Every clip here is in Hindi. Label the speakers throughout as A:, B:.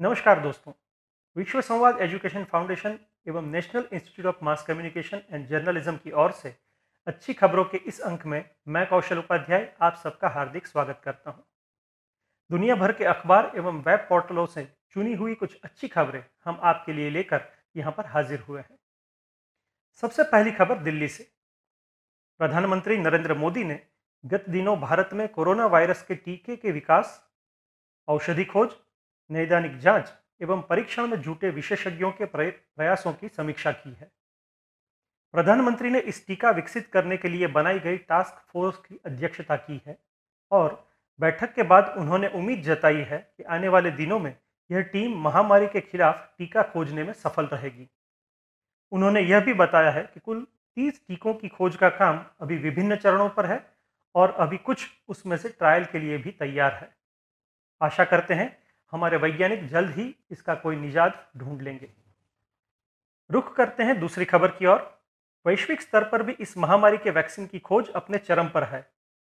A: नमस्कार दोस्तों। विश्व संवाद एजुकेशन फाउंडेशन एवं national institute of mass communication and journalism की ओर से अच्छी खबरों के इस अंक में मैं कौशल उपाध्याय आप सबका हार्दिक स्वागत करता हूँ। दुनिया भर के अखबार एवं वेब पोर्टलों से चुनी हुई कुछ अच्छी खबरें हम आपके लिए लेकर यहाँ पर हाजिर हुए हैं। सबसे पहली खबर दिल्ली से। प्रधानमंत्री नरेंद्र मोदी ने गत दिनों भारत में कोरोना वायरस के टीके के विकास, औषधि खोज नैदानिक जाँच एवं परीक्षण में जुटे विशेषज्ञों के प्रयासों की समीक्षा की है। प्रधानमंत्री ने इस टीका विकसित करने के लिए बनाई गई टास्क फोर्स की अध्यक्षता की है और बैठक के बाद उन्होंने उम्मीद जताई है कि आने वाले दिनों में यह टीम महामारी के खिलाफ टीका खोजने में सफल रहेगी। उन्होंने यह भी बताया है कि कुल 30 टीकों की खोज का काम अभी विभिन्न चरणों पर है और अभी कुछ उसमें से ट्रायल के लिए भी तैयार है। आशा करते हैं हमारे वैज्ञानिक जल्द ही इसका कोई निजात ढूंढ लेंगे। रुख करते हैं दूसरी खबर की ओर। वैश्विक स्तर पर भी इस महामारी के वैक्सीन की खोज अपने चरम पर है।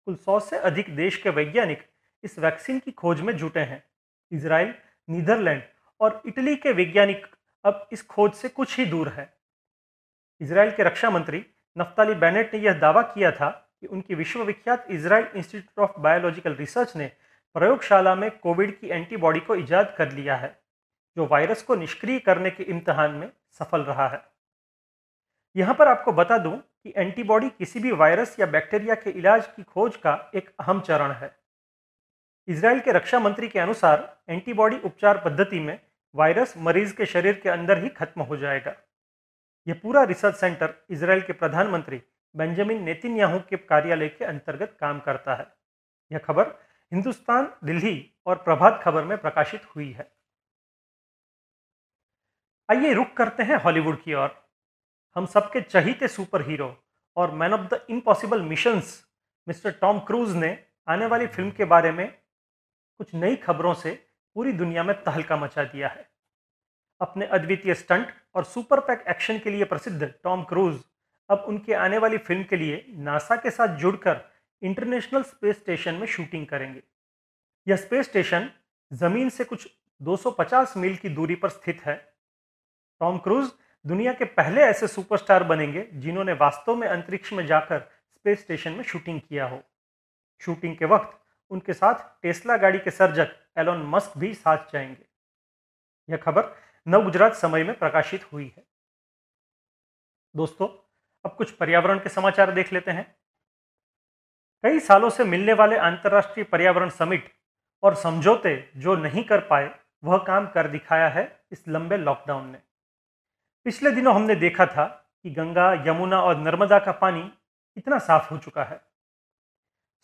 A: कुल सौ से अधिक देश के वैज्ञानिक इस वैक्सीन की खोज में जुटे हैं। इसराइल नीदरलैंड और इटली के वैज्ञानिक अब इस खोज से कुछ ही दूर है। इसराइल के रक्षा मंत्री नफ्ताली बैनेट ने यह दावा किया था कि उनकी विश्वविख्यात Israel institute of biological research ने प्रयोगशाला में कोविड की एंटीबॉडी को ईजाद कर लिया है, जो वायरस को निष्क्रिय करने के इम्तहान में सफल रहा है। यहाँ पर आपको बता दूँ कि एंटीबॉडी किसी भी वायरस या बैक्टीरिया के इलाज की खोज का एक अहम चरण है। इसराइल के रक्षा मंत्री के अनुसार एंटीबॉडी उपचार पद्धति में वायरस मरीज़ के शरीर के अंदर ही खत्म हो जाएगा। यह पूरा रिसर्च सेंटर इसराइल के प्रधानमंत्री बेंजामिन नेतिन्याहू के कार्यालय के अंतर्गत काम करता है। यह खबर हिंदुस्तान, दिल्ली और प्रभात खबर में प्रकाशित हुई है। आइए रुक करते हैं हॉलीवुड की ओर। हम सबके चहीते सुपर हीरो और man of the impossible missions, mister Tom Cruise ने आने वाली फ़िल्म के बारे में कुछ नई खबरों से पूरी दुनिया में तहलका मचा दिया है। अपने अद्वितीय स्टंट और सुपर पैक एक्शन के लिए प्रसिद्ध टॉम क्रूज अब उनके आने वाली फ़िल्म के लिए नासा के साथ जुड़कर इंटरनेशनल स्पेस स्टेशन में शूटिंग करेंगे। यह स्पेस स्टेशन ज़मीन से कुछ 250 मील की दूरी पर स्थित है। टॉम क्रूज दुनिया के पहले ऐसे सुपरस्टार बनेंगे जिन्होंने वास्तव में अंतरिक्ष में जाकर स्पेस स्टेशन में शूटिंग किया हो। शूटिंग के वक्त उनके साथ टेस्ला गाड़ी के सर्जक एलोन मस्क भी साथ जाएँगे। यह खबर नव गुजरात समय में प्रकाशित हुई है। दोस्तों, अब कुछ पर्यावरण के समाचार देख लेते हैं। कई सालों से मिलने वाले अंतर्राष्ट्रीय पर्यावरण समिट और समझौते जो नहीं कर पाए, वह काम कर दिखाया है इस लंबे लॉकडाउन ने। पिछले दिनों हमने देखा था कि गंगा, यमुना और नर्मदा का पानी इतना साफ़ हो चुका है।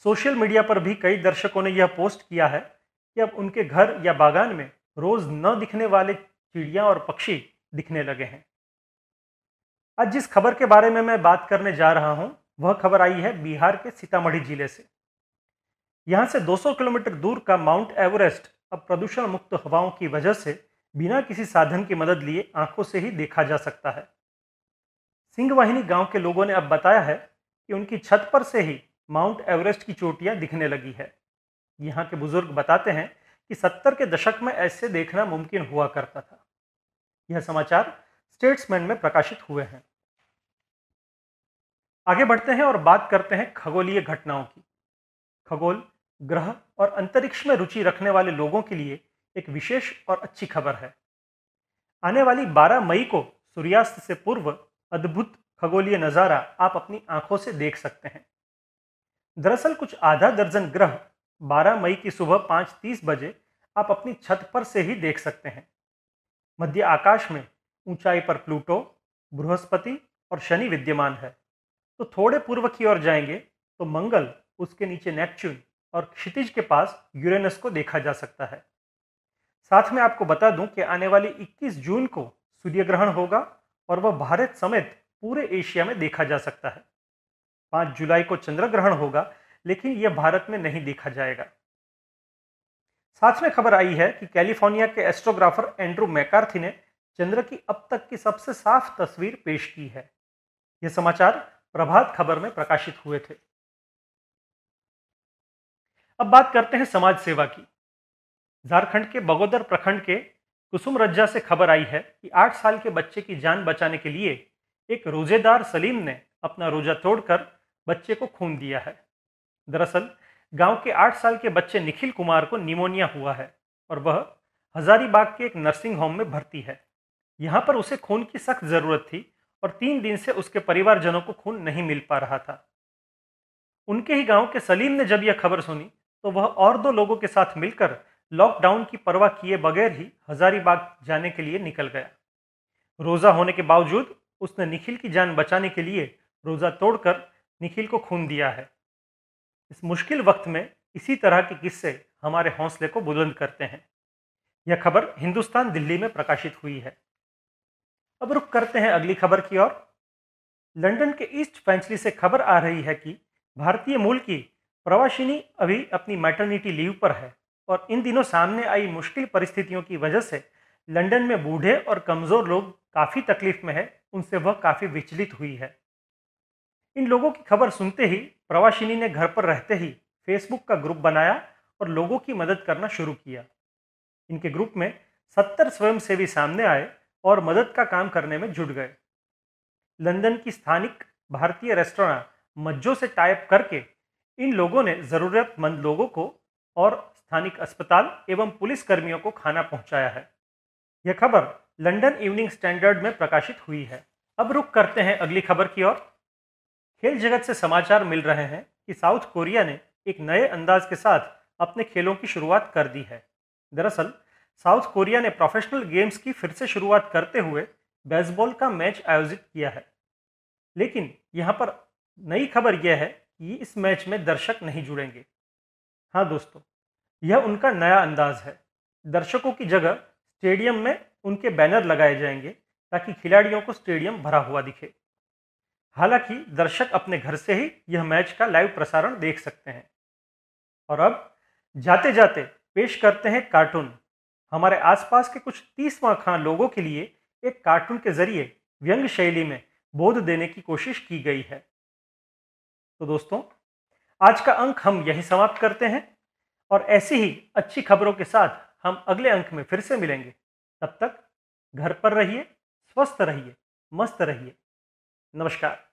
A: सोशल मीडिया पर भी कई दर्शकों ने यह पोस्ट किया है कि अब उनके घर या बागान में रोज न दिखने वाले चिड़िया और पक्षी दिखने लगे हैं। आज जिस खबर के बारे में मैं बात करने जा रहा हूँ वह खबर आई है बिहार के सीतामढ़ी ज़िले से। यहाँ से 200 किलोमीटर दूर का माउंट एवरेस्ट अब प्रदूषण मुक्त हवाओं की वजह से बिना किसी साधन की मदद लिए आँखों से ही देखा जा सकता है। सिंहवाहिनी गाँव के लोगों ने अब बताया है कि उनकी छत पर से ही माउंट एवरेस्ट की चोटियाँ दिखने लगी है। यहाँ के बुज़ुर्ग बताते हैं कि सत्तर के दशक में ऐसे देखना मुमकिन हुआ करता था। यह समाचार स्टेट्समैन में प्रकाशित हुए हैं। आगे बढ़ते हैं और बात करते हैं खगोलीय घटनाओं की। खगोल, ग्रह और अंतरिक्ष में रुचि रखने वाले लोगों के लिए एक विशेष और अच्छी खबर है। आने वाली 12 मई को सूर्यास्त से पूर्व अद्भुत खगोलीय नज़ारा आप अपनी आँखों से देख सकते हैं। दरअसल कुछ आधा दर्जन ग्रह 12 मई की सुबह 5:30 बजे आप अपनी छत पर से ही देख सकते हैं। मध्य आकाश में ऊंचाई पर प्लूटो, बृहस्पति और शनि विद्यमान है। तो थोड़े पूर्व की ओर जाएँगे तो मंगल उसके नीचे नेपच्यून और क्षितिज के पास यूरेनस को देखा जा सकता है। साथ में आपको बता दूँ कि आने वाली 21 जून को सूर्य ग्रहण होगा और वह भारत समेत पूरे एशिया में देखा जा सकता है। 5 जुलाई को चंद्र ग्रहण होगा, लेकिन यह भारत में नहीं देखा जाएगा। साथ में खबर आई है कि कैलिफ़ोर्निया के एस्ट्रोग्राफर एंड्रू मैकार्थी ने चंद्र की अब तक की सबसे साफ़ तस्वीर पेश की है। यह समाचार प्रभात खबर में प्रकाशित हुए थे। अब बात करते हैं समाज सेवा की। झारखंड के बगोदर प्रखंड के कुसुम रज्जा से खबर आई है कि आठ साल के बच्चे की जान बचाने के लिए एक रोजेदार सलीम ने अपना रोजा तोड़कर बच्चे को खून दिया है। दरअसल, गाँव के आठ साल के बच्चे निखिल कुमार को निमोनिया हुआ है और वह हजारीबाग के एक नर्सिंग होम में भर्ती है। यहाँ पर उसे खून की सख्त ज़रूरत थी और तीन दिन से उसके परिवारजनों को खून नहीं मिल पा रहा था। उनके ही गाँव के सलीम ने जब यह खबर सुनी तो वह और दो लोगों के साथ मिलकर लॉकडाउन की परवाह किए बगैर ही हजारीबाग जाने के लिए निकल गया। रोज़ा होने के बावजूद उसने निखिल की जान बचाने के लिए रोज़ा तोड़कर निखिल को खून दिया है। इस मुश्किल वक्त में इसी तरह के किस्से हमारे हौसले को बुलंद करते हैं। यह खबर हिंदुस्तान दिल्ली में प्रकाशित हुई है। अब रुक करते हैं अगली खबर की ओर। लंदन के ईस्ट पेंचली से खबर आ रही है कि भारतीय मूल की प्रवासिनी अभी अपनी मैटरनिटी लीव पर है और इन दिनों सामने आई मुश्किल परिस्थितियों की वजह से लंदन में बूढ़े और कमज़ोर लोग काफ़ी तकलीफ़ में है, उनसे वह काफ़ी विचलित हुई है। इन लोगों की खबर सुनते ही प्रवासिनी ने घर पर रहते ही फेसबुक का ग्रुप बनाया और लोगों की मदद करना शुरू किया। इनके ग्रुप में सत्तर स्वयंसेवी सामने आए और मदद का काम करने में जुट गए। लंदन की स्थानिक भारतीय रेस्टोरेंट मज्जो से टाइप करके इन लोगों ने ज़रूरतमंद लोगों को और स्थानिक अस्पताल एवं पुलिस कर्मियों को खाना पहुँचाया है। यह खबर लंदन इवनिंग स्टैंडर्ड में प्रकाशित हुई है। अब रुक करते हैं अगली खबर की ओर। खेल जगत से समाचार मिल रहे हैं कि साउथ कोरिया ने एक नए अंदाज के साथ अपने खेलों की शुरुआत कर दी है। दरअसल साउथ कोरिया ने प्रोफेशनल गेम्स की फिर से शुरुआत करते हुए बेसबॉल का मैच आयोजित किया है। लेकिन यहाँ पर नई खबर यह है कि इस मैच में दर्शक नहीं जुड़ेंगे। हाँ दोस्तों, यह उनका नया अंदाज है। दर्शकों की जगह स्टेडियम में उनके बैनर लगाए जाएँगे ताकि खिलाड़ियों को स्टेडियम भरा हुआ दिखे। हालाँकि दर्शक अपने घर से ही यह मैच का लाइव प्रसारण देख सकते हैं। और अब जाते जाते पेश करते हैं कार्टून हमारे आसपास के कुछ तीसवां खां लोगों के लिए एक कार्टून के ज़रिए व्यंग शैली में बोध देने की कोशिश की गई है। तो दोस्तों, आज का अंक हम यही समाप्त करते हैं और ऐसी ही अच्छी खबरों के साथ हम अगले अंक में फिर से मिलेंगे। तब तक घर पर रहिए, स्वस्थ रहिए, मस्त रहिए। नमस्कार।